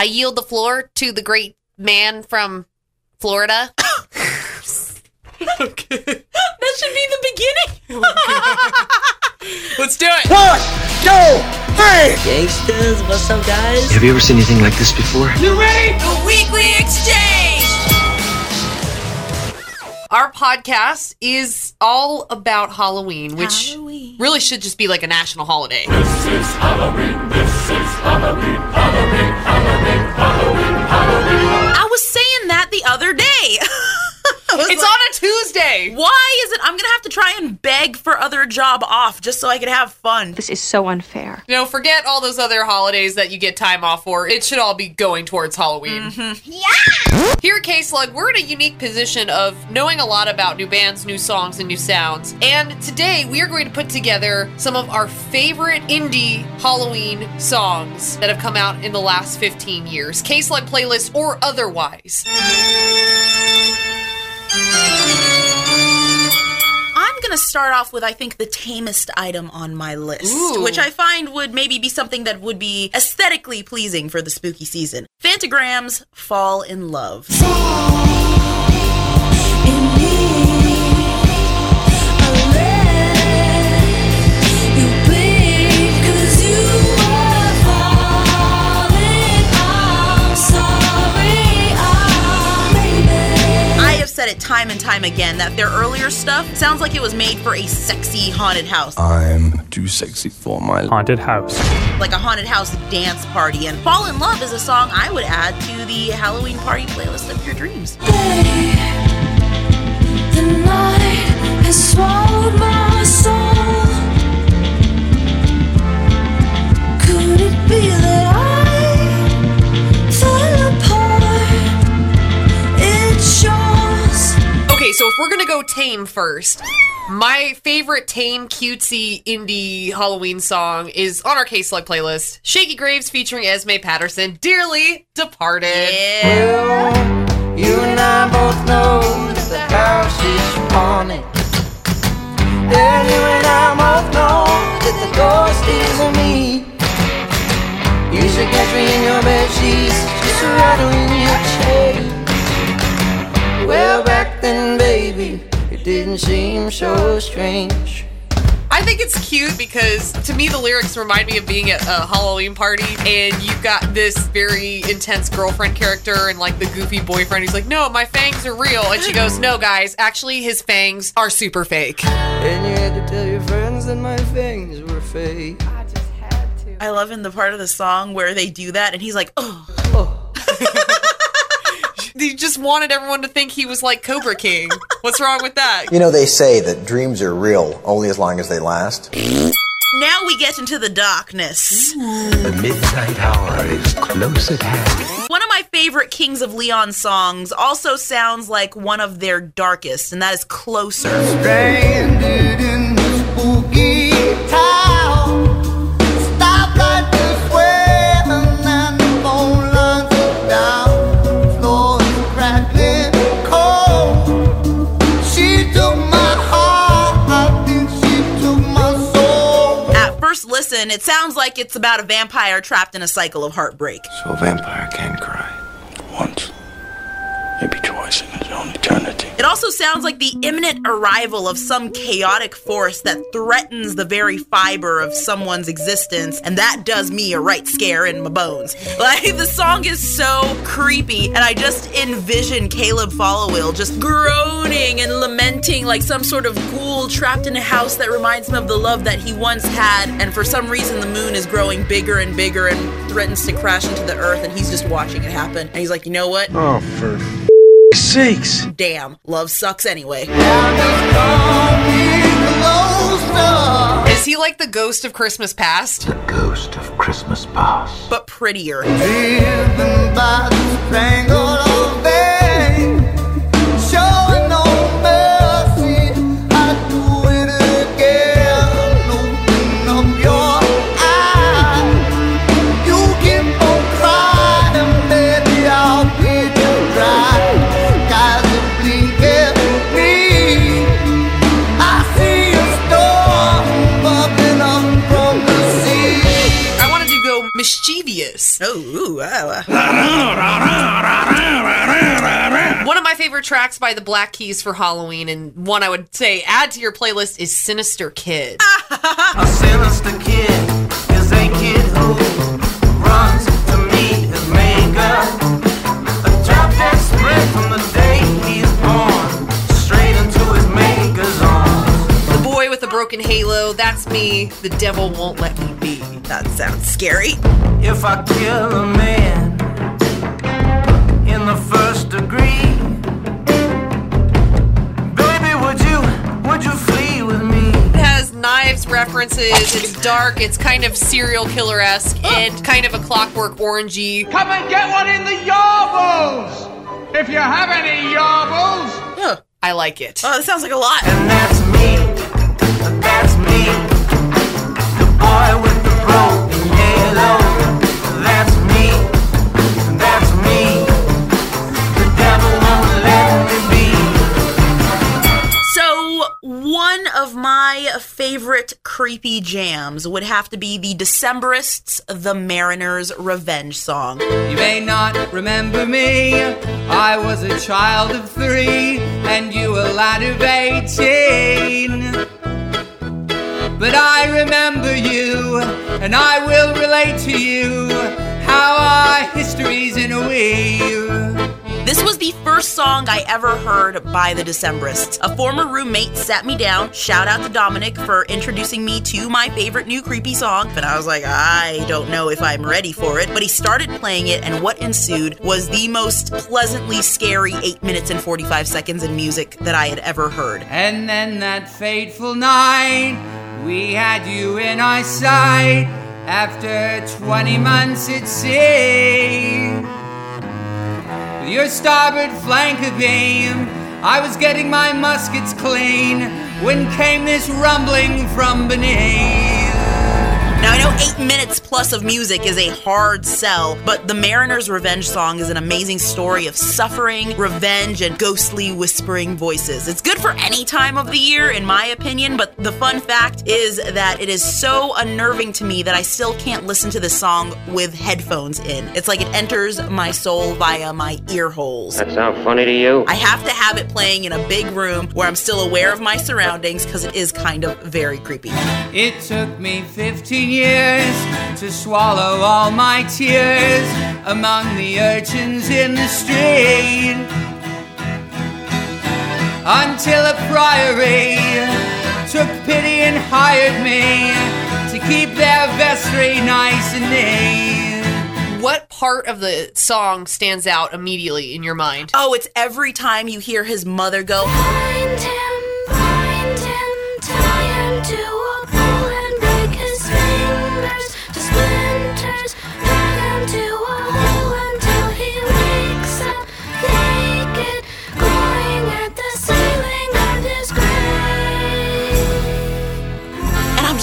I yield the floor to the great man from Florida. Okay. That should be the beginning. Let's do it. One, two, three. Gangsters, what's up, guys? Have you ever seen anything like this before? You ready? The weekly exchange. Our podcast is all about Halloween, which Halloween. really should just be like a national holiday. I the other day. It's like, on a Tuesday. Why is it? I'm gonna have to try and beg for other job off just so I can have fun. This is so unfair. You know, forget all those other holidays that you get time off for. It should all be going towards Halloween. Mm-hmm. Yeah! Here at K Slug, we're in a unique position of knowing a lot about new bands, new songs, and new sounds. And today we are going to put together some of our favorite indie Halloween songs that have come out in the last 15 years. K Slug playlist or otherwise. I'm gonna start off with I think the tamest item on my list, Ooh. which I find would maybe be something that would be aesthetically pleasing for the spooky season. Phantogram's Fall in Love. Time and time again that their earlier stuff sounds like it was made for a sexy haunted house, I'm too sexy for my haunted house. like a haunted house dance party. And Fall in Love is a song I would add to the Halloween party playlist of your dreams. Okay, we're gonna go tame first, my favorite tame, cutesy indie Halloween song is on our K Slug playlist. Shakey Graves featuring Esme Patterson, Dearly Departed. Yeah. You and I both know that the house is haunted. And you and I both know that the ghost is of me. You should catch me in your bed sheets, just rattling your chain. Well, back then, baby, it didn't seem so strange. I think it's cute because to me the lyrics remind me of being at a Halloween party and you've got this very intense girlfriend character and like the goofy boyfriend who's like, No, my fangs are real. And she goes, No, guys, actually his fangs are super fake. And you had to tell your friends that my fangs were fake. I just had to. I love in the part of the song where they do that and he's like, oh. He just wanted everyone to think he was like Cobra King. What's wrong with that? You know, they say that dreams are real only as long as they last. Now we get into the darkness. The midnight hour is close at hand. One of my favorite Kings of Leon songs also sounds like one of their darkest, and that is Closer. Listen, it sounds like it's about a vampire trapped in a cycle of heartbreak. So a vampire can cry. Once. Maybe twice in his own eternity. It also sounds like the imminent arrival of some chaotic force that threatens the very fiber of someone's existence, and that does me a right scare in my bones. Like, the song is so creepy, and I just envision Caleb Followill just groaning and lamenting like some sort of ghoul trapped in a house that reminds him of the love that he once had, and for some reason the moon is growing bigger and bigger and threatens to crash into the earth, and he's just watching it happen. And he's like, you know what? Oh, for sakes. Damn, love sucks anyway. Is he like the ghost of Christmas past? The ghost of Christmas past. But prettier. Mischievous. Oh, ooh, oh, oh. One of my favorite tracks by the Black Keys for Halloween, and one I would say add to your playlist is Sinister Kid. A sinister kid broken halo, that's me. The devil won't let me be. That sounds scary. If I kill a man in the first degree, baby, would you, would you flee with me? It has knives references, it's dark, it's kind of serial killer esque, and kind of a clockwork orangey. Come and get one in the yarbles! If you have any yarbles! Huh. I like it. Oh, that sounds like a lot. And that's me, of my favorite creepy jams would have to be the Decemberists' The Mariner's Revenge song. You may not remember me. I was a child of three, and you a lad of eighteen. But I remember you, and I will relate to you how our history's in a weave. This was the first song I ever heard by the Decemberists. A former roommate sat me down. Shout out to Dominic for introducing me to my favorite new creepy song. But I was like, I don't know if I'm ready for it. But he started playing it, and what ensued was the most pleasantly scary 8 minutes and 45 seconds in music that I had ever heard. And then that fateful night, we had you in our sight after 20 months at sea. Your starboard flank abeam, I was getting my muskets clean when came this rumbling from beneath. Now, I know eight minutes plus of music is a hard sell, but the Mariner's Revenge song is an amazing story of suffering, revenge, and ghostly whispering voices. It's good for any time of the year, in my opinion, but the fun fact is that it is so unnerving to me that I still can't listen to this song with headphones in. It's like it enters my soul via my ear holes. That sound funny to you? I have to have it playing in a big room where I'm still aware of my surroundings because it is kind of very creepy. It took me 15 years to swallow all my tears among the urchins in the street. Until a priory took pity and hired me to keep their vestry nice and neat. What part of the song stands out immediately in your mind? Oh, it's every time you hear his mother go,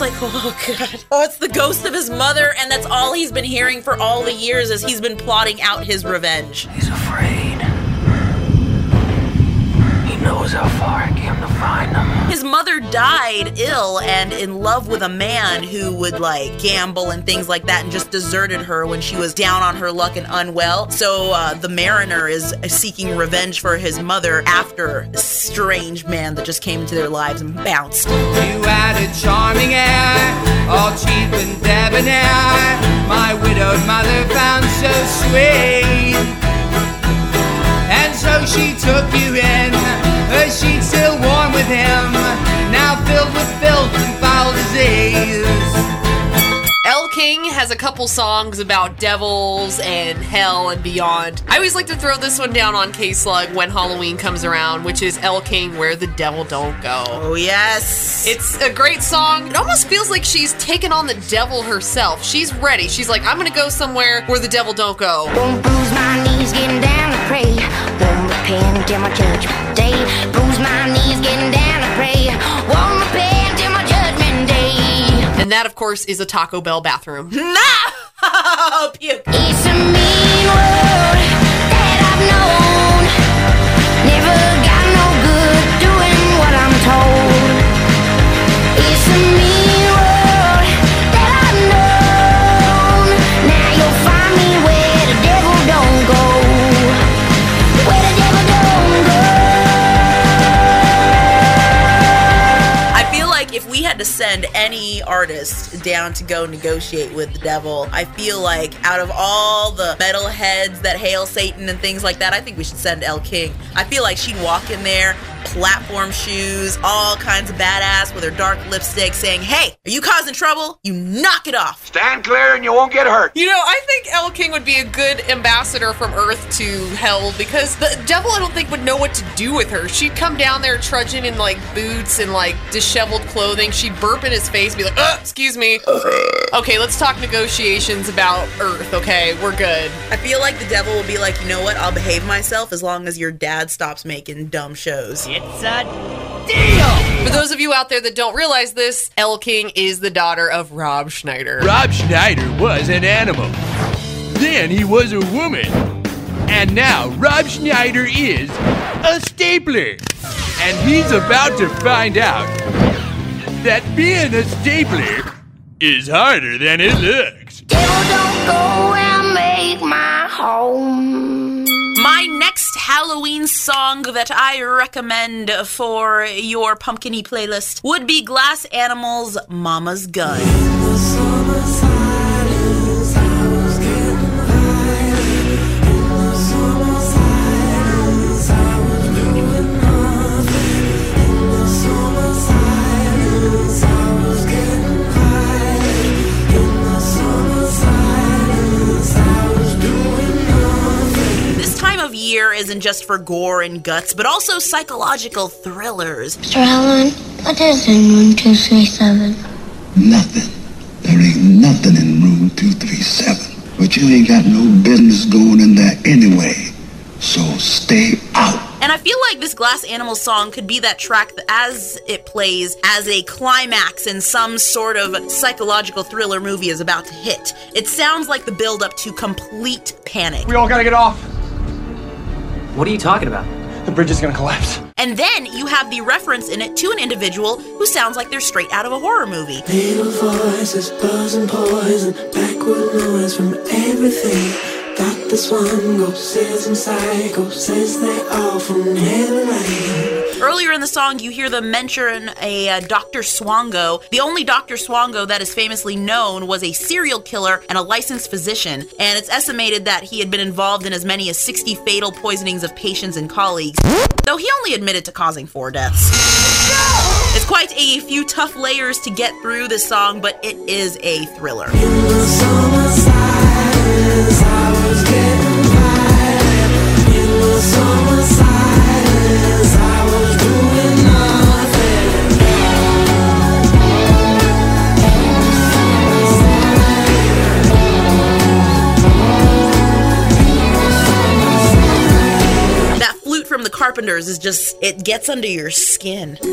like, oh god. Oh, it's the ghost of his mother, and that's all he's been hearing for all the years as he's been plotting out his revenge. He's afraid. Knows how far I came to find him. His mother died ill and in love with a man who would like gamble and things like that and just deserted her when she was down on her luck and unwell. So uh, the mariner is seeking revenge for his mother after this strange man that just came into their lives and bounced. You had a charming air, all cheap and debonair. My widowed mother found so sweet. And so she took you in, her sheets still warm with him, now filled with filth and foul disease. Elle King has a couple songs about devils and hell and beyond. I always like to throw this one down on K Slug when Halloween comes around, which is Elle King Where the Devil Don't Go. Oh, yes. It's a great song. It almost feels like she's taken on the devil herself. She's ready. She's like, I'm gonna go somewhere where the devil don't go. Won't bruise my knees getting down to pray. Won't my judgment day. Bruise my knees getting down to pray. Repent until my judgment day. And that, of course, is a Taco Bell bathroom. No! Puke. It's a mean world that I've known. Any artist down to go negotiate with the devil. I feel like out of all the metal heads that hail Satan and things like that, I think we should send Elle King. I feel like she'd walk in there, platform shoes, all kinds of badass with her dark lipstick saying, Hey, are you causing trouble? You knock it off. Stand clear and you won't get hurt. You know, I think Elle King would be a good ambassador from Earth to Hell because the devil, I don't think, would know what to do with her. She'd come down there trudging in like boots and like disheveled clothing. She'd burp in his face, be like, uh, excuse me. Okay, let's talk negotiations about Earth, okay? We're good. I feel like the devil will be like, you know what? I'll behave myself as long as your dad stops making dumb shows. It's a deal! For those of you out there that don't realize this, Elle King is the daughter of Rob Schneider. Rob Schneider was an animal. Then he was a woman. And now Rob Schneider is a stapler. And he's about to find out that being a stapler is harder than it looks. don't go and make my home. My next Halloween song that I recommend for your pumpkiny playlist would be Glass Animals' Mama's Gun. Isn't just for gore and guts, but also psychological thrillers. Mr. Hallorann, what is in room 237? Nothing. There ain't nothing in room 237. But you ain't got no business going in there anyway. So stay out. And I feel like this Glass Animal song could be that track that as it plays as a climax in some sort of psychological thriller movie is about to hit. It sounds like the build up to complete panic. We all gotta get off. What are you talking about? The bridge is gonna collapse. And then you have the reference in it to an individual who sounds like they're straight out of a horror movie. Little voices, buzzing poison, backward noise from everything. Dr. Swango, says and psycho, says they all from heaven rain. Earlier in the song, you hear them mention a uh, Dr. Swango. The only Dr. Swango that is famously known was a serial killer and a licensed physician, and it's estimated that he had been involved in as many as 60 fatal poisonings of patients and colleagues, though he only admitted to causing four deaths. It's quite a few tough layers to get through this song, but it is a thriller. Carpenters is just, it gets under your skin. Since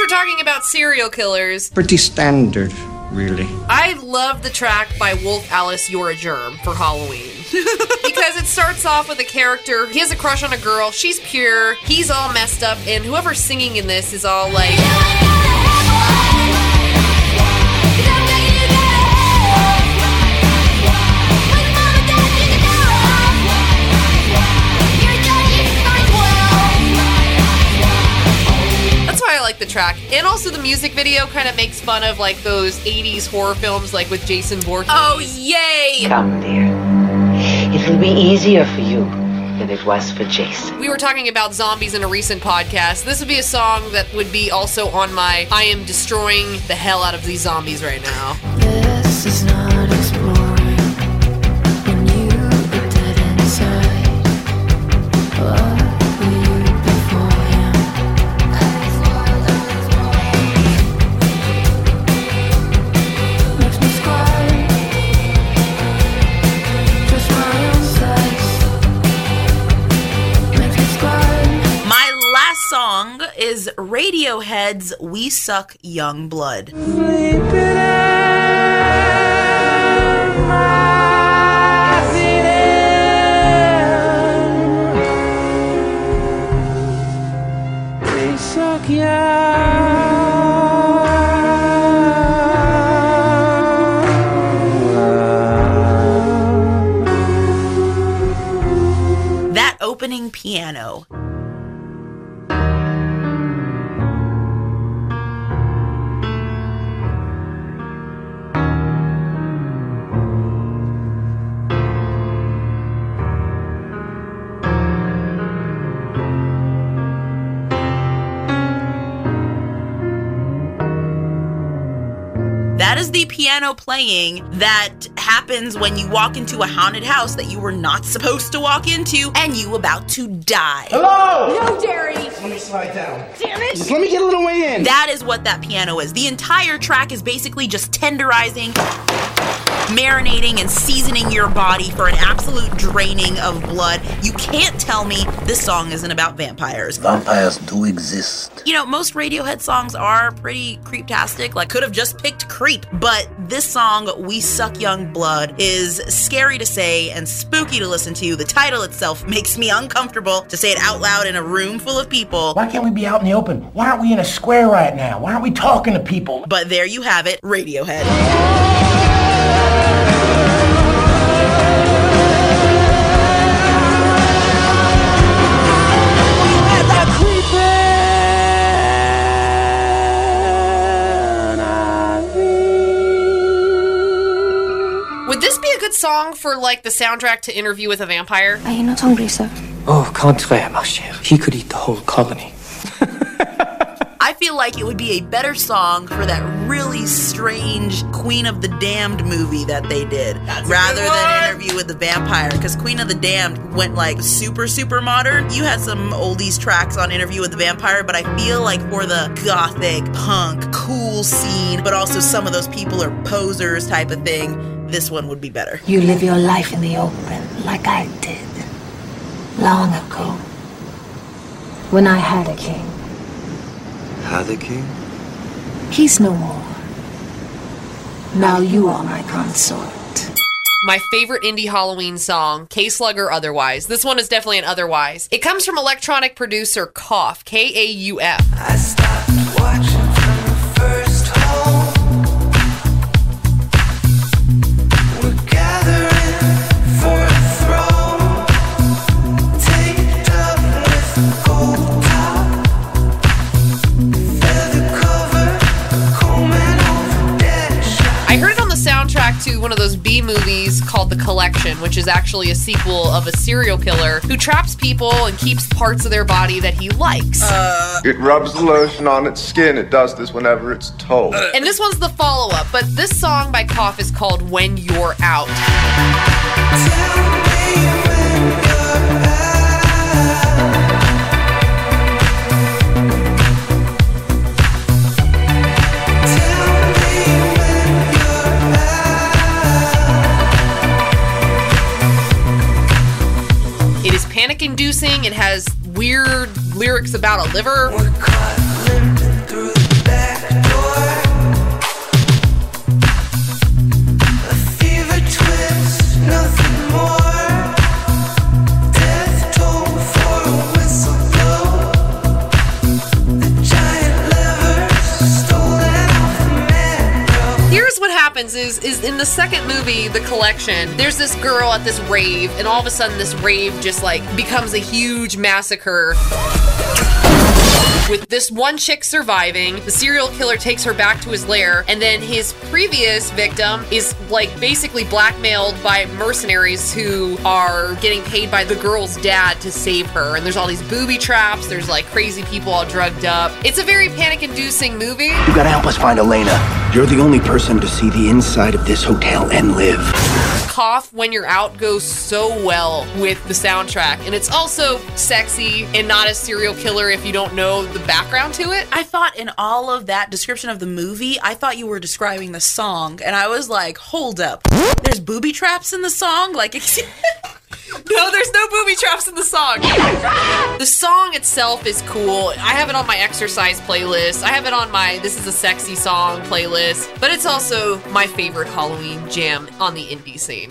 we're talking about serial killers, Pretty standard, really. I love the track by Wolf Alice You're a Germ for Halloween. because it starts off with a character, he has a crush on a girl, she's pure, he's all messed up, and whoever's singing in this is all like. Like the track. And also the music video kind of makes fun of like those 80s horror films like with Jason Voorhees. Oh, yay! Come, dear. It will be easier for you than it was for Jason. We were talking about zombies in a recent podcast. This would be a song that would be also on my I am destroying the hell out of these zombies right now. This is not Radiohead's We Suck Young Blood. That opening piano. Piano playing that happens when you walk into a haunted house that you were not supposed to walk into and you about to die. Hello? No, Jerry! Let me slide down. Damn it! Just let me get a little way in. That is what that piano is. The entire track is basically just tenderizing, marinating, and seasoning your body for an absolute draining of blood. You can't tell me this song isn't about vampires. Vampires do exist. You know, most Radiohead songs are pretty creeptastic. Like, could have just picked Creep. But this song, We Suck Young Blood, is scary to say and spooky to listen to. The title itself makes me uncomfortable to say it out loud in a room full of people. Why can't we be out in the open? Why aren't we in a square right now? Why aren't we talking to people? But there you have it, Radiohead. Song for like the soundtrack to Interview with a Vampire? Are you not hungry, sir? Oh, contraire, ma chère. He could eat the whole colony. I feel like it would be a better song for that really strange Queen of the Damned movie that they did rather than Interview with the Vampire because Queen of the Damned went like super, super modern. You had some oldies tracks on Interview with the Vampire, but I feel like for the gothic, punk, cool scene, but also some of those people are posers type of thing, this one would be better. You live your life in the open, like I did. Long ago. When I had a king. Had a king? He's no more. Now you are my consort. My favorite indie Halloween song, K Slug or Otherwise. This one is definitely an Otherwise. It comes from electronic producer Kauf, K A U F. called The Collection, which is actually a sequel of a serial killer who traps people and keeps parts of their body that he likes. Uh. It rubs the lotion on its skin. It does this whenever it's told. Uh. And this one's the follow up, but this song by Kauf is called When You're Out. Inducing. It has weird lyrics about a liver. Is in the second movie, The Collection, there's this girl at this rave, and all of a sudden this rave just like becomes a huge massacre. With this one chick surviving, the serial killer takes her back to his lair, and then his previous victim is like basically blackmailed by mercenaries who are getting paid by the girl's dad to save her. And there's all these booby traps, there's like crazy people all drugged up. It's a very panic inducing movie. You gotta help us find Elena. You're the only person to see the inside of this hotel and live. Kauf When You're Out goes so well with the soundtrack. And it's also sexy and not a serial killer if you don't know the background to it. I thought in all of that description of the movie, I thought you were describing the song, and I was like, hold up. There's booby traps in the song? Like, No, there's no booby traps in the song. The song itself is cool. I have it on my exercise playlist. I have it on my This is a Sexy Song playlist. But it's also my favorite Halloween jam on the indie scene.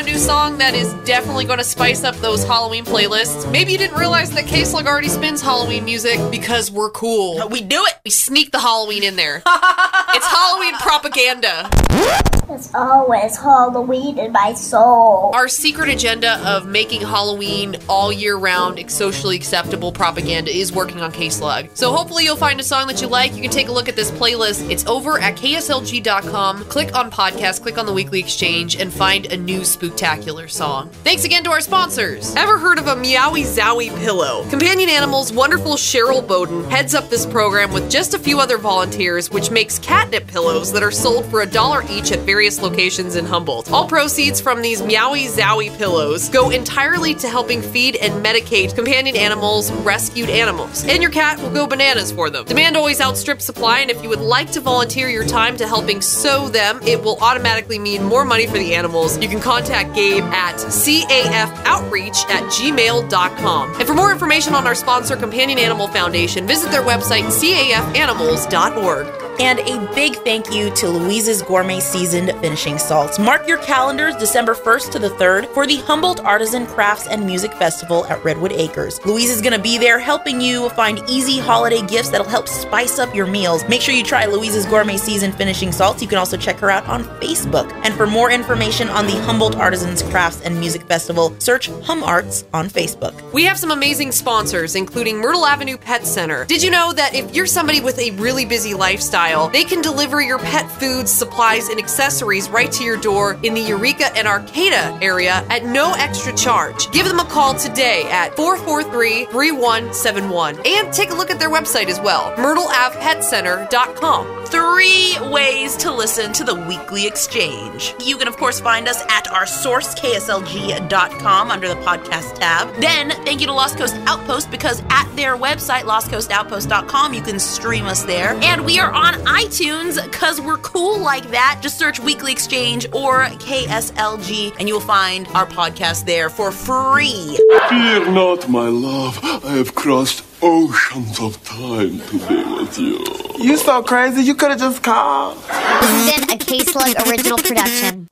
A new song that is definitely going to spice up those Halloween playlists. Maybe you didn't realize that K Slug already spins Halloween music because we're cool. We do it. We sneak the Halloween in there. it's Halloween propaganda. It's always Halloween in my soul. Our secret agenda of making Halloween all year round socially acceptable propaganda is working on K-Slug. So hopefully you'll find a song that you like. You can take a look at this playlist. It's over at kslg.com. Click on podcast, click on the weekly exchange, and find a new spooktacular song. Thanks again to our sponsors. Ever heard of a Meowie Zowie pillow? Companion Animals' wonderful Cheryl Bowden heads up this program with just a few other volunteers, which makes catnip pillows that are sold for a dollar each at various locations in Humboldt. All proceeds from these Meowie Zowie pillows go entirely to helping feed and medicate companion animals, rescued animals. And your cat will go bananas for them. Demand always outstrips supply, and if you would like to volunteer your time to helping sew them, it will automatically mean more money for the animals. You can contact Gabe at cafoutreach at gmail.com. And for more information on our sponsor, Companion Animal Foundation, visit their website, cafanimals.org. And a big thank you to Louise's Gourmet Seasoned Finishing Salts. Mark your calendars December 1st to the 3rd for the Humboldt Artisan Crafts and Music Festival at Redwood Acres. Louise is going to be there helping you find easy holiday gifts that'll help spice up your meals. Make sure you try Louise's Gourmet Seasoned Finishing Salts. You can also check her out on Facebook. And for more information on the Humboldt Artisans Crafts and Music Festival, search Hum Arts on Facebook. We have some amazing sponsors, including Myrtle Avenue Pet Center. Did you know that if you're somebody with a really busy lifestyle, they can deliver your pet foods, supplies, and accessories right to your door in the Eureka and Arcata area at no extra charge. Give them a call today at 443 3171 and take a look at their website as well, myrtleavpetcenter.com. Three ways to listen to the weekly exchange. You can, of course, find us at our source, kslg.com, under the podcast tab. Then, thank you to Lost Coast Outpost because at their website, lostcoastoutpost.com, you can stream us there. And we are on iTunes because we're cool like that. Just search Weekly Exchange or KSLG and you will find our podcast there for free. Fear not, my love. I have crossed oceans of time to be with you. You so crazy, you could have just called. This has been a K Slug original production.